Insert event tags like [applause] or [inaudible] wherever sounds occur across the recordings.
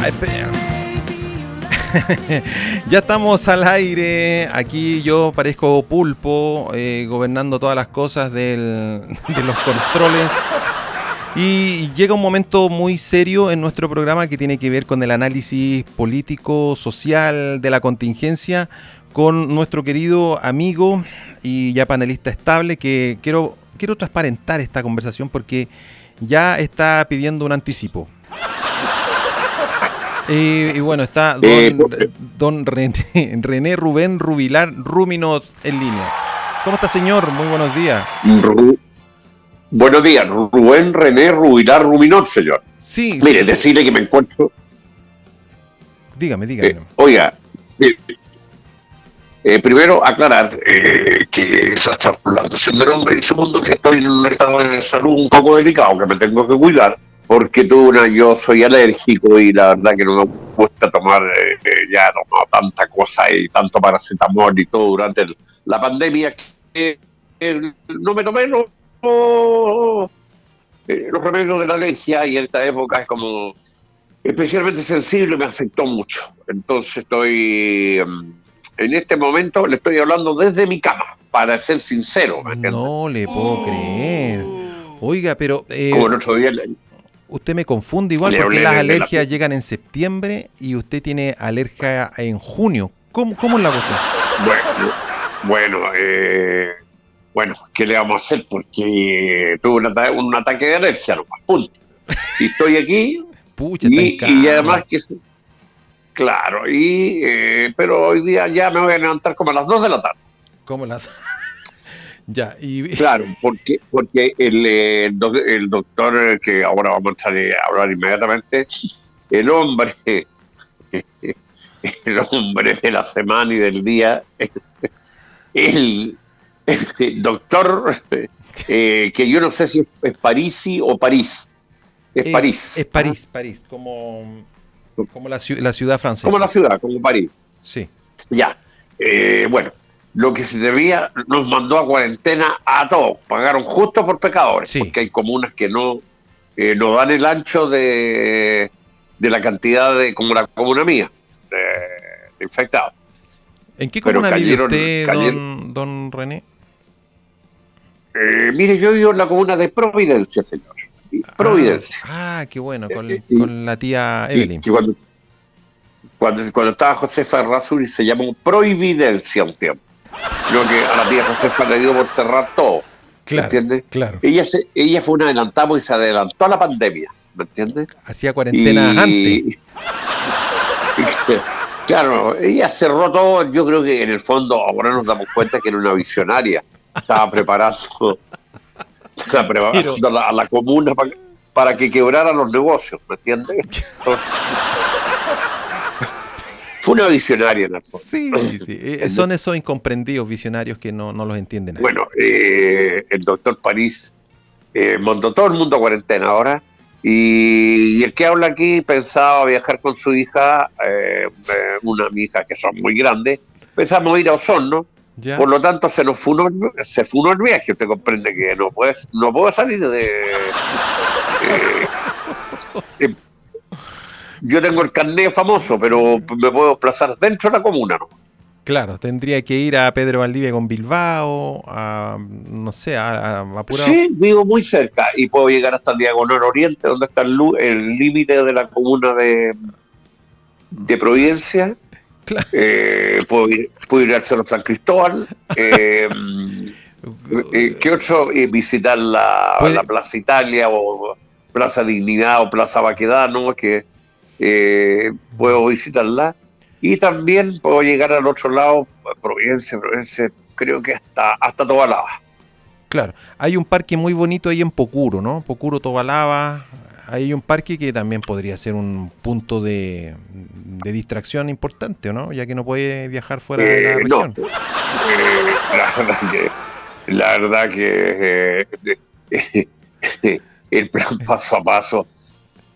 Ay, [laughs] ya estamos al aire. Aquí yo parezco pulpo, eh, gobernando todas las cosas del- [laughs] de los controles. Y llega un momento muy serio en nuestro programa que tiene que ver con el análisis político, social de la contingencia, con nuestro querido amigo y ya panelista estable, que quiero, quiero transparentar esta conversación porque ya está pidiendo un anticipo. [laughs] Y, y bueno, está don, Eh, don René, [laughs] René Rubén Rubilar Ruminot en línea. ¿Cómo está, señor? Muy buenos días. Ru- Buenos días, Rubén René Rubilar Ruminot, señor. Sí, Mire, decirle que me encuentro. dígame, dígame. eh, oiga, mire, eh, primero aclarar eh, que esa transplantación del hombre y segundo que estoy en un estado de salud un poco delicado, que me tengo que cuidar, porque tuve una, yo soy alérgico y la verdad que no me gusta tomar, eh, eh, ya he tomado tanta cosa y tanto paracetamol y todo durante la pandemia que eh, no me tomé los, remedios de la alergia y en esta época es como especialmente sensible, me afectó mucho. Entonces estoy, mm, en este momento le estoy hablando desde mi cama, para ser sincero. No le puedo creer. Oiga, pero eh, Como el otro día, le- usted me confunde igual porque las la- alergias llegan en septiembre y usted tiene alergia en junio. ¿Cómo, cómo es la cuestión? bueno, bueno, eh, bueno, ¿qué le vamos a hacer? Porque tuve un, ata- un ataque de alergia, nomás, punto. Y estoy aquí Pucha, y, cama. y además que... Claro, y, eh, pero hoy día ya me voy a levantar como a las 2 de la tarde. ¿Cómo las.? [laughs] ya, y. [laughs] Claro, porque, porque el, eh, el doc- el doctor, eh, que ahora vamos a hablar inmediatamente, el hombre, [laughs] el hombre de la semana y del día, el, el doctor, eh, que yo no sé si es Parisi o París, es eh, París, Es París, París, como, como la, la ciudad francesa. como la ciudad, como París. Sí. Ya, eh, bueno, lo que se debía nos mandó a cuarentena a todos, pagaron justo por pecadores, Sí. porque hay comunas que no, eh, no dan el ancho de, de la cantidad de, como la comuna mía, de, de infectados. ¿En qué comuna vive usted, don, don René? Eh, mire, yo vivo en la comuna de Providencia, señor. Providencia. Ah, ah, qué bueno, con, Eh, la tía Evelyn. que cuando, cuando, cuando estaba Josefa Errázuriz se llamó Providencia un tiempo. Creo que a la tía Josefa le dio por cerrar todo. ¿Me entiendes? claro. Ella, se, ella fue una adelantada y se adelantó a la pandemia, ¿me entiendes? Hacía cuarentena antes. [laughs] claro, ella cerró todo, yo creo que en el fondo ahora nos damos cuenta que era una visionaria, estaba preparando, estaba preparando Pero- a, la, a la comuna para, para que quebraran los negocios, ¿me entiendes? Entonces, [laughs] fue una visionaria fondo. Sí, sí. eh, Son esos incomprendidos visionarios que no, no los entienden. nadie. Bueno, eh, el doctor París eh, mandó todo el mundo a cuarentena ahora. Y, y el que habla aquí pensaba viajar con su hija, eh, eh, una mi hija que son muy grandes. Pensamos ir a Osorno, ¿Ya? por lo tanto se nos funó, se funó el viaje. Usted comprende que no puedes, no puedo salir de. eh, eh, yo tengo el carnet famoso, pero me puedo desplazar dentro de la comuna, ¿no? Claro, tendría que ir a Pedro Valdivia con Bilbao, a, no sé, a, a, Sí, vivo muy cerca y puedo llegar hasta el Diagonal Oriente, donde está el límite de la comuna de, de Providencia. Claro. Eh, puedo, ir, puedo ir al Cerro San Cristóbal. [laughs] Eh, eh, ¿Qué otro? Eh, visitar la Plaza Italia o Plaza Dignidad o Plaza Baquedano, que eh, puedo visitarla. Y también puedo llegar al otro lado, Providencia, Providencia, creo que hasta, hasta Tobalaba. Claro, hay un parque muy bonito ahí en Pocuro, ¿no? Pocuro Tobalaba. Hay un parque que también podría ser un punto de, de distracción importante, ¿o ¿no? Ya que no puede viajar fuera de la Eh, no. región. Eh, la verdad que, la verdad que eh, [laughs] el plan paso a paso,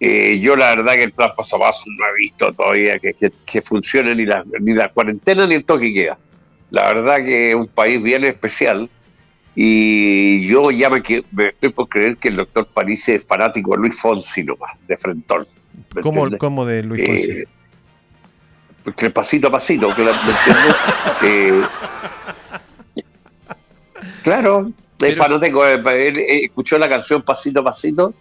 yo la verdad que el plan paso a paso no he visto todavía que, que, que funcione ni la, ni la cuarentena ni el toque queda. La verdad que es un país bien especial Y yo ya me, me, estoy por creer que el doctor París es fanático de Luis Fonsi nomás, de Frentón. ¿Cómo, ¿Cómo, de Luis Fonsi? Eh, porque pasito a pasito, que [laughs] eh, claro, es fanático, él, escuchó la canción Pasito a Pasito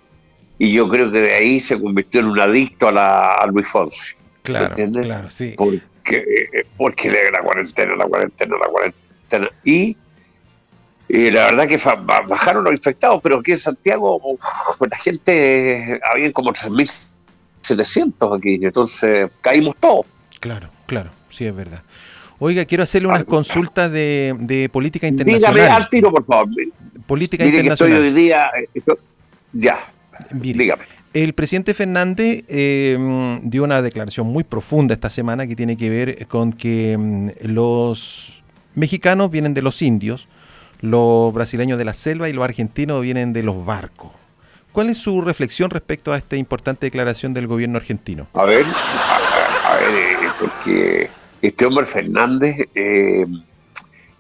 y yo creo que de ahí se convirtió en un adicto a, la, a Luis Fonsi. Claro, claro, sí. Porque, porque la cuarentena, la cuarentena, la cuarentena. Y la verdad que bajaron los infectados, pero aquí en Santiago la gente, había como 3.700 aquí, entonces caímos todos. Claro, claro, sí es verdad. Oiga, quiero hacerle unas consultas de, política internacional. Dígame al tiro, por favor. Política internacional. Que estoy hoy día. ya. dígame. El presidente Fernández eh, dio una declaración muy profunda esta semana que tiene que ver con que mm, los mexicanos vienen de los indios, los brasileños de la selva y los argentinos vienen de los barcos. ¿Cuál es su reflexión respecto a esta importante declaración del gobierno argentino? A ver, a, ver, eh, porque este hombre Fernández, eh,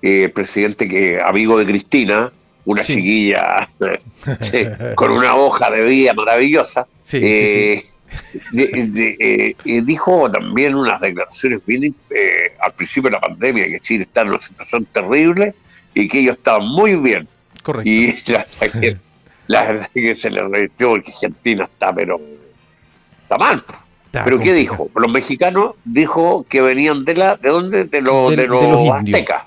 eh, presidente que amigo de Cristina, una chiquilla [laughs] con una hoja de vida maravillosa, dijo también unas declaraciones bien al principio de la pandemia que Chile está en una situación terrible y que ellos estaban muy bien. Correcto. Y [laughs] la, verdad es que se le revirtió porque Argentina está, pero está mal. pero ¿qué dijo? Los mexicanos dijo que venían de la, ¿de dónde? De, los, de, los, aztecas.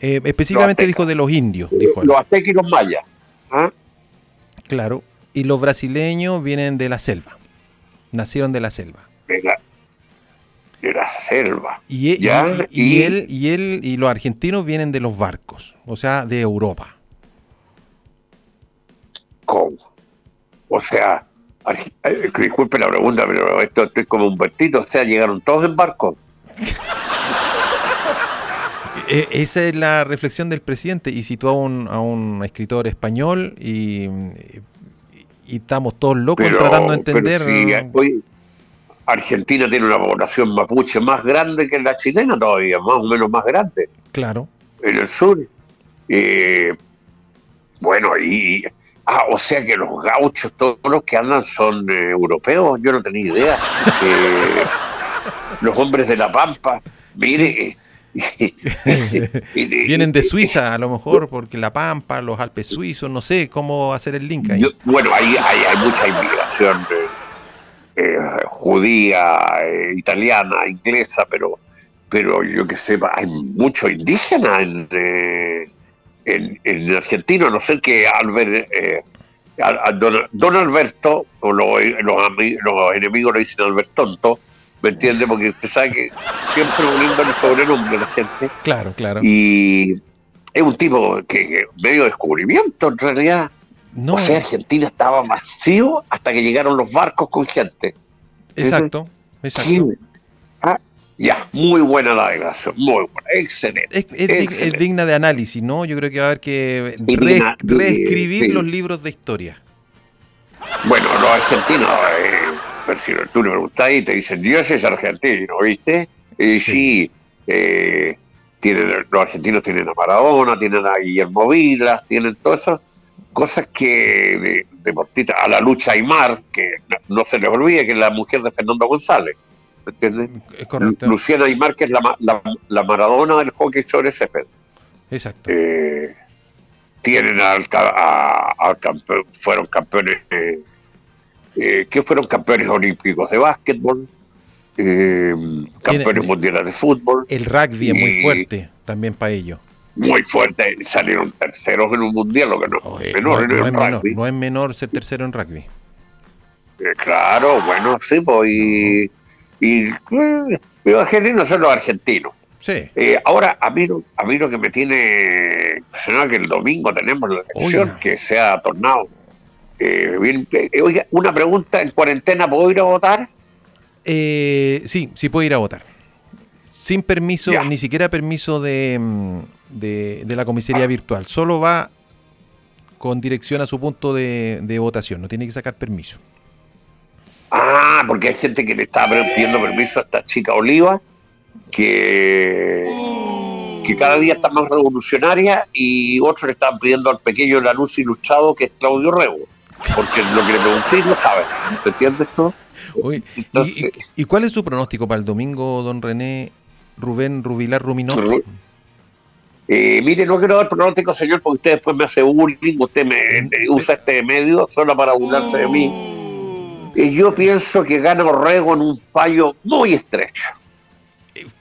Eh, específicamente dijo de los indios. Dijo los aztecas y los mayas. ¿ah? Claro. Y los brasileños vienen de la selva. Nacieron de la selva. De la, de la selva. Y, y, él y él y los argentinos vienen de los barcos, o sea, de Europa. ¿Cómo? O sea, eh, disculpe la pregunta, pero esto estoy como un vertito, o sea, llegaron todos en barco. [laughs] E, esa es la reflexión del presidente y citó a un, a un escritor español y, y, estamos todos locos tratando de entender. Argentina tiene una población mapuche más grande que la chilena todavía, más o menos más grande. Claro. En el sur. Eh, bueno, y. Ah, o sea que los gauchos, todos los que andan son eh, europeos, yo no tenía idea. [laughs] Eh, los hombres de la Pampa, mire. [laughs] Vienen de Suiza, a lo mejor, porque la Pampa, los Alpes suizos, no sé cómo hacer el link ahí. bueno, hay, hay, mucha inmigración eh, judía, eh, italiana, inglesa, pero, pero yo que sepa, hay mucho indígena en, eh, en, Argentina, no ser que Albert, don, Alberto, o los, los, enemigos lo dicen Albert Tonto, ¿me entiende? Porque usted sabe que siempre uniendo el sobrenombre la gente. Claro, claro. Y es un tipo que medio descubrimiento en realidad. No. O sea, Argentina estaba masivo hasta que llegaron los barcos con gente. Exacto, exacto. Ah, ya, muy buena la declaración, muy buena, excelente es, digna de análisis, ¿no? Yo creo que va a haber que reescribir los libros de historia. Bueno, los argentinos, eh, si tú le preguntas y te dicen, Dios es argentino, ¿viste? Y sí, eh, tienen, los argentinos tienen a Maradona, tienen a Guillermo Vilas, tienen todo eso cosas que deportista a la lucha Aymar, que no, se les olvide que es la mujer de Fernando González. ¿me ¿Entiendes? Luciana Aymar, que es la, la, Maradona del hockey sobre césped. Exacto. Eh, tienen al, a, campeón, fueron campeones, eh, eh, que fueron campeones olímpicos de básquetbol, eh, campeones mundiales de fútbol. El rugby es muy fuerte también para ellos muy fuerte. Salieron terceros en un mundial, lo que no, es menor, no, es menor, no es menor ser tercero en rugby. Eh, claro, bueno, sí, pues, y, y los argentinos son los argentinos. Sí. Eh, ahora, a mí, a mí lo que me tiene impresionado que el domingo tenemos la elección que se ha tornado. Eh, bien, oiga, una pregunta, ¿en cuarentena puedo ir a votar? sí, sí puedo ir a votar sin permiso, ni siquiera permiso mm, de, de, la comisaría virtual. Solo va con dirección a su punto de, votación, no tiene que sacar permiso. Ah, porque hay gente que le está pidiendo permiso a esta chica Oliva, que, que cada día está más revolucionaria y otros le están pidiendo al pequeño la luz ilustrado que es Claudio Rego, porque lo que le pregunté no sabe. ¿Me entiendes tú? ¿y, cuál es su pronóstico para el domingo, don René Rubén Rubilar Ruminó? Eh, mire, no quiero dar pronóstico, señor, porque usted después me hace bullying, usted me, usa este medio solo para burlarse de mí. Y yo pienso que gana Orrego en un fallo muy estrecho.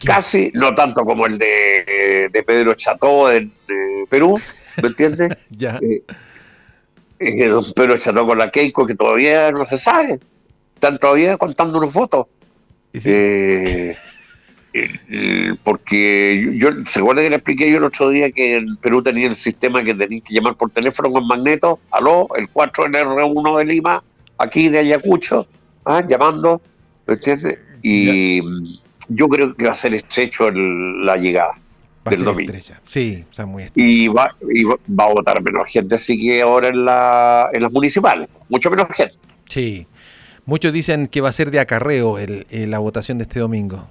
Casi, no tanto como el de, Pedro Cható en Perú, ¿me entiendes? [laughs] ya. Eh, eh, don Pedro con la Keiko, que todavía no se sabe. Están todavía contando unos votos. Eh, porque yo, según que le expliqué yo el otro día que en Perú tenía el sistema que tenías que llamar por teléfono con magneto, aló, el 4 en R1 de Lima, aquí de Ayacucho, ¿ah? llamando, ¿me entiendes? Y yo creo que va a ser estrecho la llegada del domingo. Sí, o sea, muy y va, y va a votar menos gente, así que ahora en, la, en las municipales, mucho menos gente. Sí, muchos dicen que va a ser de acarreo la votación de este domingo,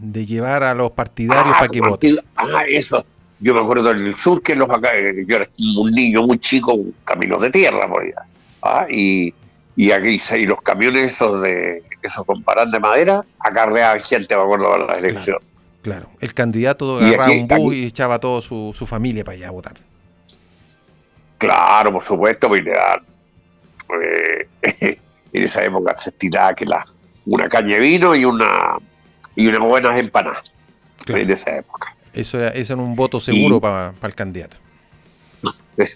de llevar a los partidarios ah, para que voten. Ah, eso. Yo me acuerdo del sur que los acá, eh, yo era un niño muy chico, caminos de tierra por allá. Ah, y, y aquí y los camiones esos de esos con de madera acarreaban gente, me acuerdo, a la elección. Claro, el candidato agarraba un bus y echaba a toda su, familia para allá a votar. Claro, por supuesto, pues. Eh, [laughs] en esa época se estiraba que la, una caña de vino y una y unas buenas empanadas. En esa época. Eso era, eso era un voto seguro para el candidato. [laughs]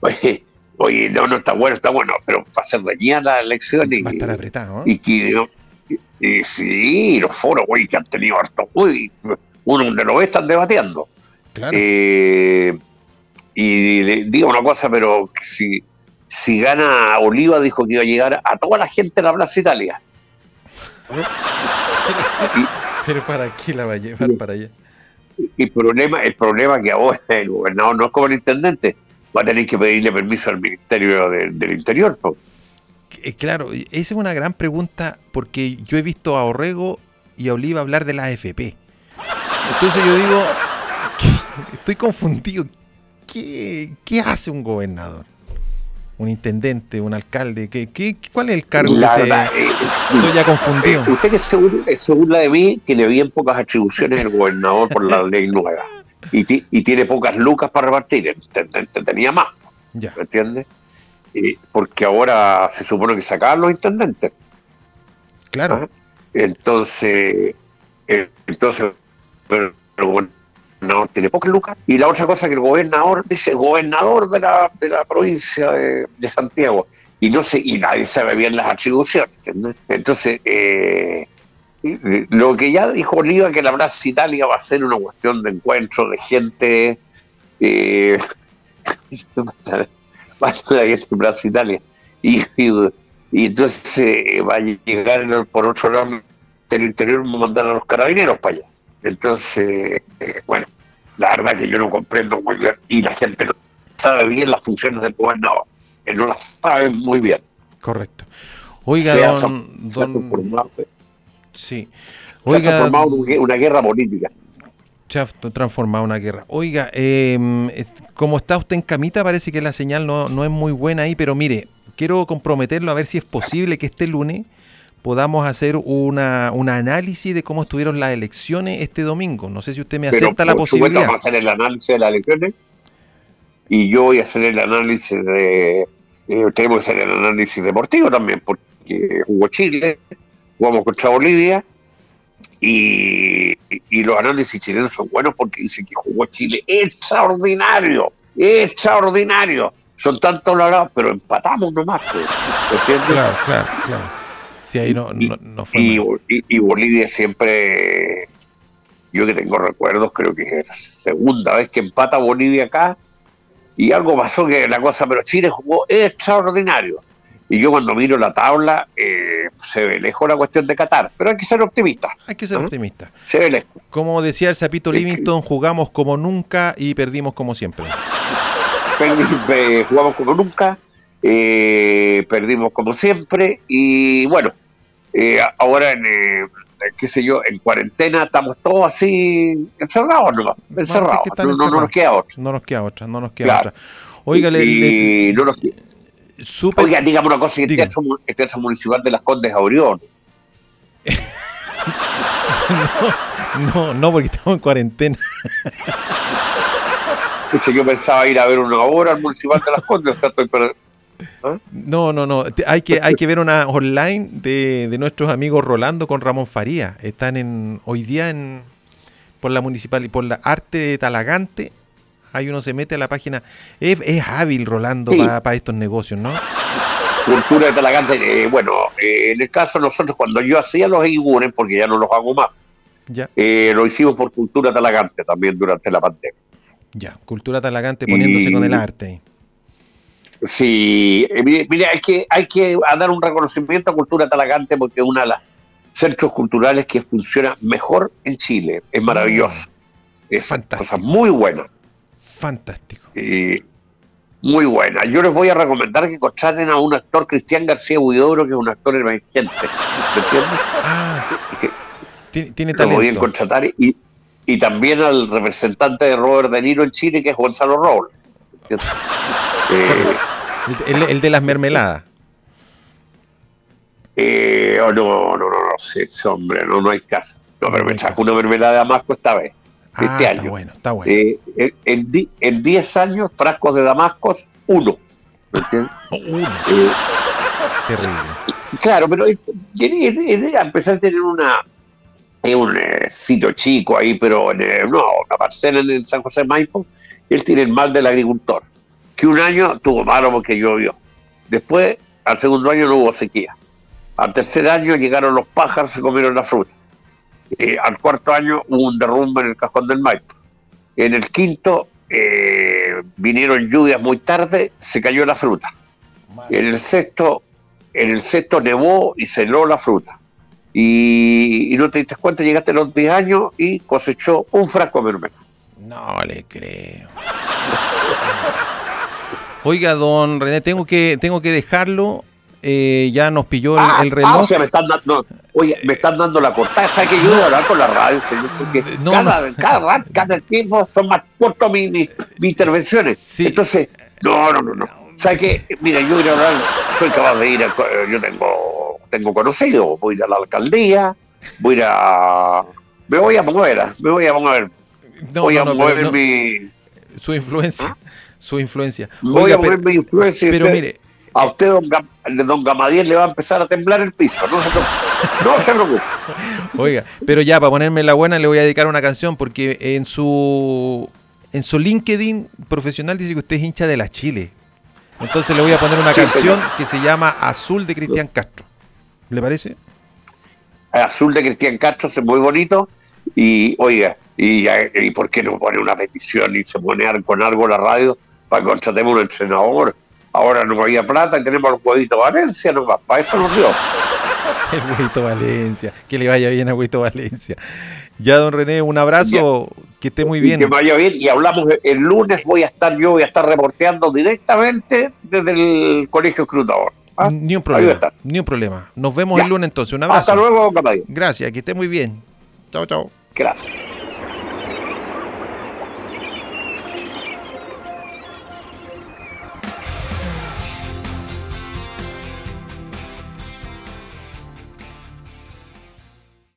Oye, Oye, no, no está bueno, está bueno, pero va a ser reñida la elección y. Va a estar apretado, Y que. Y, sí, los foros, güey, que han tenido harto. Uy, uno donde lo ve están debatiendo. Claro. Eh, y le digo una cosa, pero si, si gana Oliva, dijo que iba a llegar a toda la gente de la Plaza Italia. [laughs] pero ¿para qué la va a llevar para allá? El problema, el problema que ahora el gobernador no es como el intendente va a tener que pedirle permiso al Ministerio del Interior. Claro, esa es una gran pregunta porque yo he visto a Orrego y a Oliva hablar de la AFP. Entonces yo digo, [laughs] estoy confundido. ¿Qué, hace un gobernador? un intendente, un alcalde? ¿Qué, qué, cuál es el cargo la verdad, eh, Estoy ya confundido. Eh, usted que según, según la de mí tiene bien pocas atribuciones el gobernador por la ley nueva y, tiene pocas lucas para repartir, tenía más, ya. ¿me entiendes? Porque ahora se supone que sacaban los intendentes. Claro. ¿Ah? Entonces, eh, entonces, pero el gobernador tiene pocas lucas. Y la otra cosa que el gobernador dice, gobernador de la, de la provincia de, Santiago, y no sé, y nadie sabe bien las atribuciones. Entonces, eh, lo que ya dijo Oliva, que la Plaza Italia va a ser una cuestión de encuentro de gente. Eh, [laughs] va a Plaza Italia. Y, y, entonces eh, va a llegar por otro lado del interior, a mandar a los carabineros para allá. Entonces, eh, bueno, la verdad que yo no comprendo muy bien, y la gente no sabe bien las funciones del gobernador, que no las sabe muy bien. Correcto. Oiga, don, don, Sí. Oiga, se ha transformado una guerra política. Se ha transformado una guerra. Oiga, eh, como está usted en camita, parece que la señal no, no es muy buena ahí, pero mire, quiero comprometerlo a ver si es posible que este lunes podamos hacer una, un análisis de cómo estuvieron las elecciones este domingo. No sé si usted me acepta la posibilidad. Vamos a hacer el análisis de las elecciones y yo voy a hacer el análisis de... Eh, tenemos que hacer el análisis deportivo también, porque jugó Chile, jugamos contra Bolivia y, los análisis chilenos son buenos porque dicen que jugó Chile extraordinario, extraordinario. Son tantos lados, pero empatamos nomás. Pues, ¿entiendes? Claro, claro, claro. Sí, ahí no, no, fue y, Bolivia siempre, yo que tengo recuerdos, creo que es la segunda vez que empata Bolivia acá. Y algo pasó que la cosa, pero Chile jugó extraordinario. Y yo cuando miro la tabla, eh, se ve lejos la cuestión de Qatar, pero hay que ser optimista. Hay que ser optimista. Se ve lejos. Como decía el Sapito Livington, jugamos como nunca y perdimos como siempre. [laughs] jugamos como nunca, eh, perdimos como siempre y bueno, eh, ahora en, qué sé yo, en cuarentena estamos todos así encerrados, ¿no? Encerrados. No, no, no, nos queda otra. No nos queda otra, no nos queda otra. Oiga, le, y no nos Oiga, dígame una cosa, el teatro, el teatro, Municipal de las Condes Aurión. [laughs] no, no, no, porque estamos en cuarentena. yo pensaba ir a ver una obra al Municipal de las Condes, ¿Ah? No, no, no. Hay que, hay que ver una online de, de, nuestros amigos Rolando con Ramón Faría. Están en hoy día en por la municipal y por la arte de Talagante Ahí uno se mete a la página. Es, hábil Rolando para estos negocios, ¿no? Cultura de Talagante. Eh, bueno, eh, en el caso de nosotros, cuando yo hacía los Eigunes, porque ya no los hago más, ya. Eh, lo hicimos por Cultura Talagante también durante la pandemia. Ya, Cultura Talagante poniéndose con el arte. Sí, mire, hay que, hay que dar un reconocimiento a Cultura Talagante porque es una de las centros culturales que funciona mejor en Chile. Es maravilloso. Mm. Es Fantástico. cosa muy buena. Fantástico. Y muy buena. Yo les voy a recomendar que contraten a un actor, Cristian García Huidobro, que es un actor emergente. ¿Me entiendes? Ah, tiene, tiene talento. Lo voy a contratar y, y también al representante de Robert De Niro en Chile, que es Gonzalo Robles. [laughs] Eh, el, de las mermeladas. Eh, oh, no, no, no, no sé, hombre, no, no hay caso. No, pero me echas una mermelada de Damasco esta vez. Ah, este año. Está bueno, está bueno. Eh, en 10 años, frascos de Damascos, uno. [laughs] uno. Eh, Terrible. Claro, pero a empezar a tener una un eh, sitio chico ahí, pero en, no, una parcela en San José Maipo, él tiene el mal del agricultor, que un año tuvo malo porque llovió. Después, al segundo año no hubo sequía. Al tercer año llegaron los pájaros, se comieron la fruta. Eh, al cuarto año hubo un derrumbe en el cajón del Maipo. En el quinto eh, vinieron lluvias muy tarde, se cayó la fruta. En el sexto, en el sexto nevó y se heló la fruta. Y, no te diste cuenta, llegaste a los 10 años y cosechó un frasco de mermelada. No le creo. [laughs] Oiga, don René, tengo que, tengo que dejarlo. Eh, ya nos pilló el, ah, reloj. Ah, me están dando, oye, me están dando la cortada. ¿Sabes que yo voy a hablar con la radio, señor? Porque cada, [laughs] cada, cada tiempo son más cortos mis, mis, intervenciones. Entonces, no, no, no, no. ¿Sabes qué? Mira, yo voy a hablar, soy capaz de ir, yo tengo, tengo conocido, voy a ir a la alcaldía, voy a me voy a mover, me voy a mover. voy a mover mi... Su influencia, ¿Ah? su influencia. voy a mover mi influencia. Pero mire a usted, don, don Gamadiel, le va a empezar a temblar el piso. No se preocupe. No [laughs] Oiga, pero ya, para ponerme la buena, le voy a dedicar una canción porque en su, en su LinkedIn profesional dice que usted es hincha de la Chile. Entonces le voy a poner una canción que se llama Azul de Cristian Castro. ¿Le parece? Azul de Cristian Castro es muy bonito. Y oiga, y, y, ¿por qué no pone una petición y se pone con algo la radio para que contratemos un entrenador? Ahora no había plata y tenemos el huevito Valencia nomás, para eso nos dio. [laughs] el huevito Valencia, que le vaya bien a huevito Valencia. Ya, don René, un abrazo, que esté muy bien. Que vaya bien y hablamos el lunes, voy a estar yo, voy a estar reporteando directamente desde el Colegio Escrutador. ¿ah? Ni un problema, ni un problema. Nos vemos el lunes entonces, un abrazo. Hasta luego, Gracias, que esté muy bien. Chao, chao. Gracias.